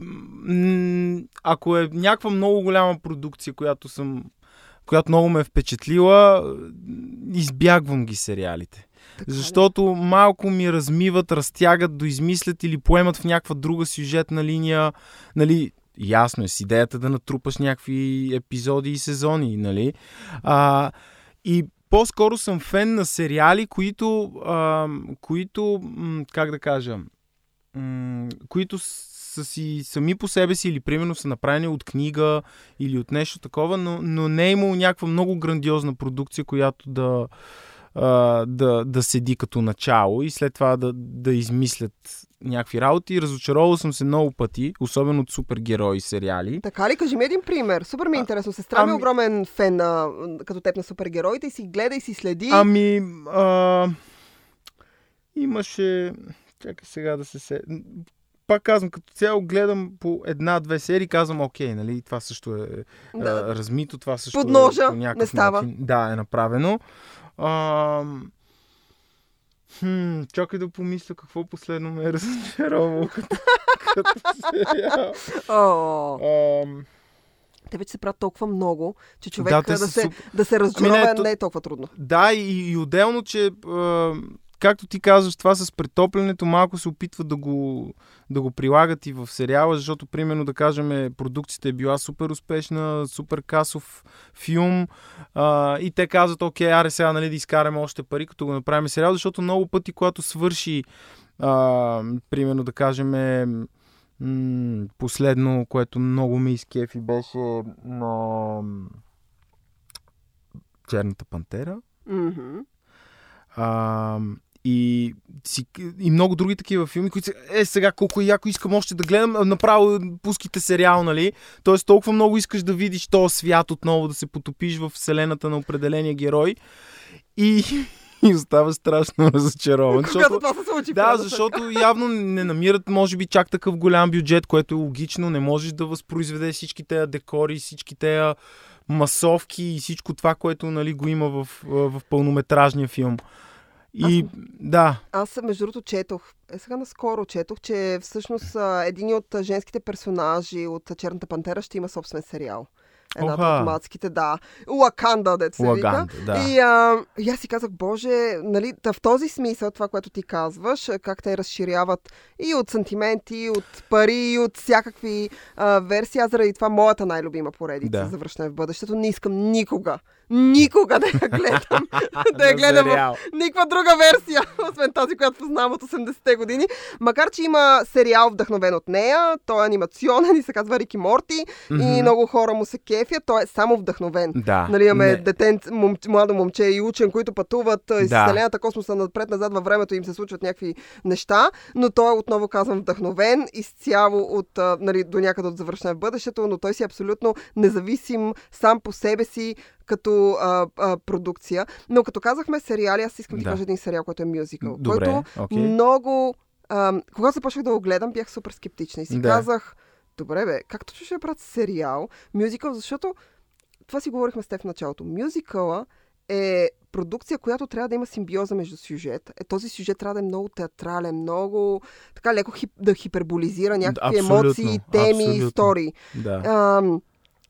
Speaker 2: ако е някаква много голяма продукция, която съм която много ме е впечатлила, избягвам ги сериалите. Защото малко ми размиват, разтягат, доизмислят или поемат в някаква друга сюжетна линия. Нали, ясно е с идеята да натрупаш някакви епизоди и сезони, нали? А, и по-скоро съм фен на сериали, които, а, които как да кажа, м, които са си сами по себе си или примерно са направени от книга или от нещо такова, но, но не е имало някаква много грандиозна продукция, която да, а, да, да седи като начало и след това да, да измислят някакви работи. Разочаровал съм се много пъти, особено от супергерои сериали.
Speaker 1: Така ли? Кажи ми един пример. Супер ми е интересно. Сестра ми е
Speaker 2: ами-
Speaker 1: огромен фен на, като теб на супергероите и си гледа и си следи.
Speaker 2: Ами, а, имаше... Чакай сега да се се... Пак казвам, като цяло гледам по една-две серии, казвам, окей, нали, това също е
Speaker 1: да.
Speaker 2: а, размито, това също
Speaker 1: Под ножа
Speaker 2: е по някакъв
Speaker 1: не става.
Speaker 2: начин. Да, е направено. А, хм, чакай да помисля какво последно ме е разочаровало като, като сериал.
Speaker 1: О,
Speaker 2: Ам,
Speaker 1: те вече се правят толкова много, че човек
Speaker 2: Да,
Speaker 1: да, се,
Speaker 2: супер.
Speaker 1: да се разчарова
Speaker 2: Ами не,
Speaker 1: не,
Speaker 2: то-
Speaker 1: не е толкова трудно.
Speaker 2: Да, и, и отделно, че а, както ти казваш, това с претоплянето малко се опитват да го, да го прилагат и в сериала, защото, примерно, да кажем, продукцията е била супер успешна, супер касов филм а, и те казват, окей, аре сега нали, да изкараме още пари, като го направим сериал, защото много пъти, когато свърши А, примерно да кажем м- последно, което много ми изкефи беше на Черната пантера. А, и, си, и много други такива филми, които са, е сега колко яко искам още да гледам, направо пуските сериал, нали? Тоест толкова много искаш да видиш този свят отново, да се потопиш в вселената на определения герой и, и оставаш страшно разочарован.
Speaker 1: Когато това се случи.
Speaker 2: Да, защото явно не намират, може би, чак такъв голям бюджет, което е логично. Не можеш да възпроизведе всички тези декори, всички тези масовки и всичко това, което нали, го има в, в пълнометражния филм. И да,
Speaker 1: Аз, между другото, четох, е сега наскоро четох, че всъщност един от женските персонажи от Черната пантера ще има собствен сериал.
Speaker 2: Оха.
Speaker 1: от мацките, да. Лаканда, дет се вика.
Speaker 2: Да.
Speaker 1: И, а, и аз си казах, боже, нали, в този смисъл, това, което ти казваш, как те разширяват и от сантименти, и от пари, и от всякакви а, версии. Аз заради това моята най-любима поредица
Speaker 2: Да.
Speaker 1: за връщане в бъдещето. Не искам никога, никога да я гледам. да я гледам в никаква друга версия, освен тази, която познавам от 80-те години. Макар, че има сериал вдъхновен от нея, той е анимационен и се казва Рики Морти и
Speaker 2: Мгм.
Speaker 1: много хора му се кефят, той е само вдъхновен.
Speaker 2: Да.
Speaker 1: Нали, имаме детен, мом, младо момче и учен, които пътуват из
Speaker 2: Да.
Speaker 1: Вселената, космоса напред-назад във времето и им се случват някакви неща, но той е отново казвам вдъхновен, изцяло от, нали, до някъде от завършване в бъдещето, но той си е абсолютно независим сам по себе си като а, а, продукция. Но като казахме сериали, аз искам да
Speaker 2: Да.
Speaker 1: кажа един сериал, който е мюзикъл.
Speaker 2: Добре,
Speaker 1: който
Speaker 2: окей.
Speaker 1: много... А, когато започнах да го гледам, бях супер скептична и си
Speaker 2: Да.
Speaker 1: казах, добре бе, как точно ще правят сериал, мюзикъл, защото това си говорихме с теб в началото. Мюзикъла е продукция, която трябва да има симбиоза между сюжет. Е, този сюжет трябва да е много театрален, много така леко хип, да хиперболизира някакви
Speaker 2: Абсолютно,
Speaker 1: емоции, теми,
Speaker 2: абсолютно.
Speaker 1: истории.
Speaker 2: Да.
Speaker 1: Ам,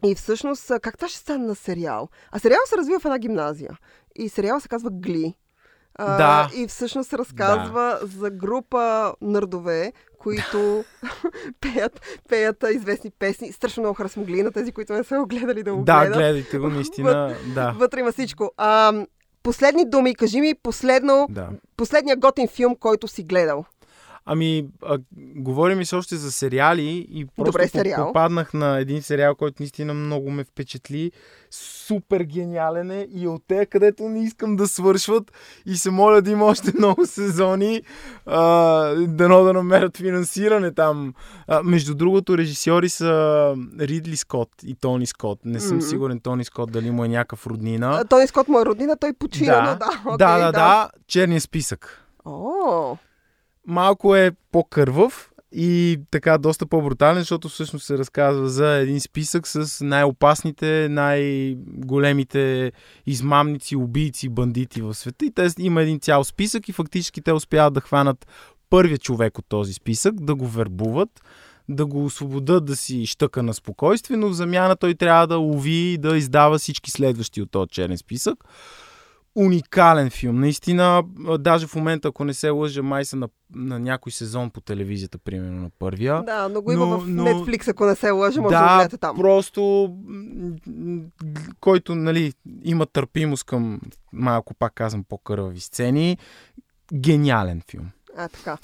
Speaker 1: и всъщност, как това ще стане на сериал? А сериал се развива в една гимназия. И сериала се казва Гли. А,
Speaker 2: Да.
Speaker 1: И всъщност се разказва за група нърдове, които пеят, пеят известни песни. Страшно много харесвам Гли на тези, които не са го гледали да го
Speaker 2: Да,
Speaker 1: гледат.
Speaker 2: гледайте го, наистина. Да.
Speaker 1: Вътре има всичко. А, последни думи, кажи ми последно,
Speaker 2: да.
Speaker 1: последния готин филм, който си гледал.
Speaker 2: Ами, а, говорим ми се още за сериали и просто
Speaker 1: Добре, сериал.
Speaker 2: попаднах на един сериал, който наистина много ме впечатли. Супер гениален е и от те, където не искам да свършват и се моля да има още много сезони, а, дано да намерят финансиране там. А, между другото, режисьори са Ридли Скот и Тони Скот. Не съм
Speaker 1: Мгм.
Speaker 2: сигурен Тони Скот дали му е някакъв роднина.
Speaker 1: А, Тони Скот му е роднина, той почина, но да. окей,
Speaker 2: да, да, да, черния списък
Speaker 1: О,
Speaker 2: малко е по-кървав и така доста по-брутален, защото всъщност се разказва за един списък с най-опасните, най-големите измамници, убийци, бандити в света. И те има един цял списък и фактически те успяват да хванат първия човек от този списък, да го вербуват, да го освободят да си щъка на спокойствие, но в замяна той трябва да лови и да издава всички следващи от този черен списък уникален филм. Наистина, даже в момента, ако не се лъжа, май са на, на някой сезон по телевизията, примерно на първия.
Speaker 1: да, но го има
Speaker 2: Но-
Speaker 1: в
Speaker 2: но-
Speaker 1: Netflix, ако не се лъжа, може да,
Speaker 2: да,
Speaker 1: гледате там.
Speaker 2: просто който нали, има търпимост към малко, пак казвам, по-кървави сцени, гениален филм.
Speaker 1: А, така.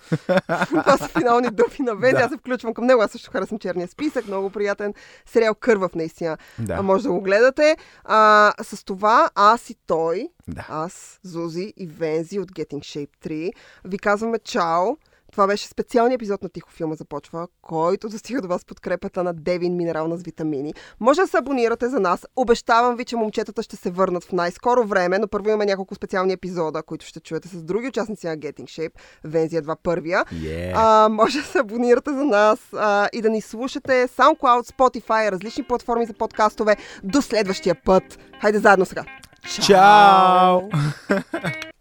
Speaker 1: Това са финални думи на Венди.
Speaker 2: Да.
Speaker 1: Аз се включвам към него. Аз също харесвам черния списък. Много приятен сериал Кървав, наистина.
Speaker 2: Да,
Speaker 1: А, може да го гледате. А, с това аз и той,
Speaker 2: да.
Speaker 1: аз, Зузи и Вензи от Getting Shape 3, ви казваме чао. Това беше специалният епизод на Тихо филма започва, който достига до вас подкрепата на Девин Минерална с витамини. Може да се абонирате за нас. Обещавам ви, че момчетата ще се върнат в най-скоро време, но първо имаме няколко специални епизода, които ще чуете с други участници на Getting Shape. Вензи едва първия.
Speaker 2: Yeah.
Speaker 1: А, може да се абонирате за нас а, и да ни слушате SoundCloud, Spotify, различни платформи за подкастове. До следващия път. Хайде заедно сега.
Speaker 2: Чао!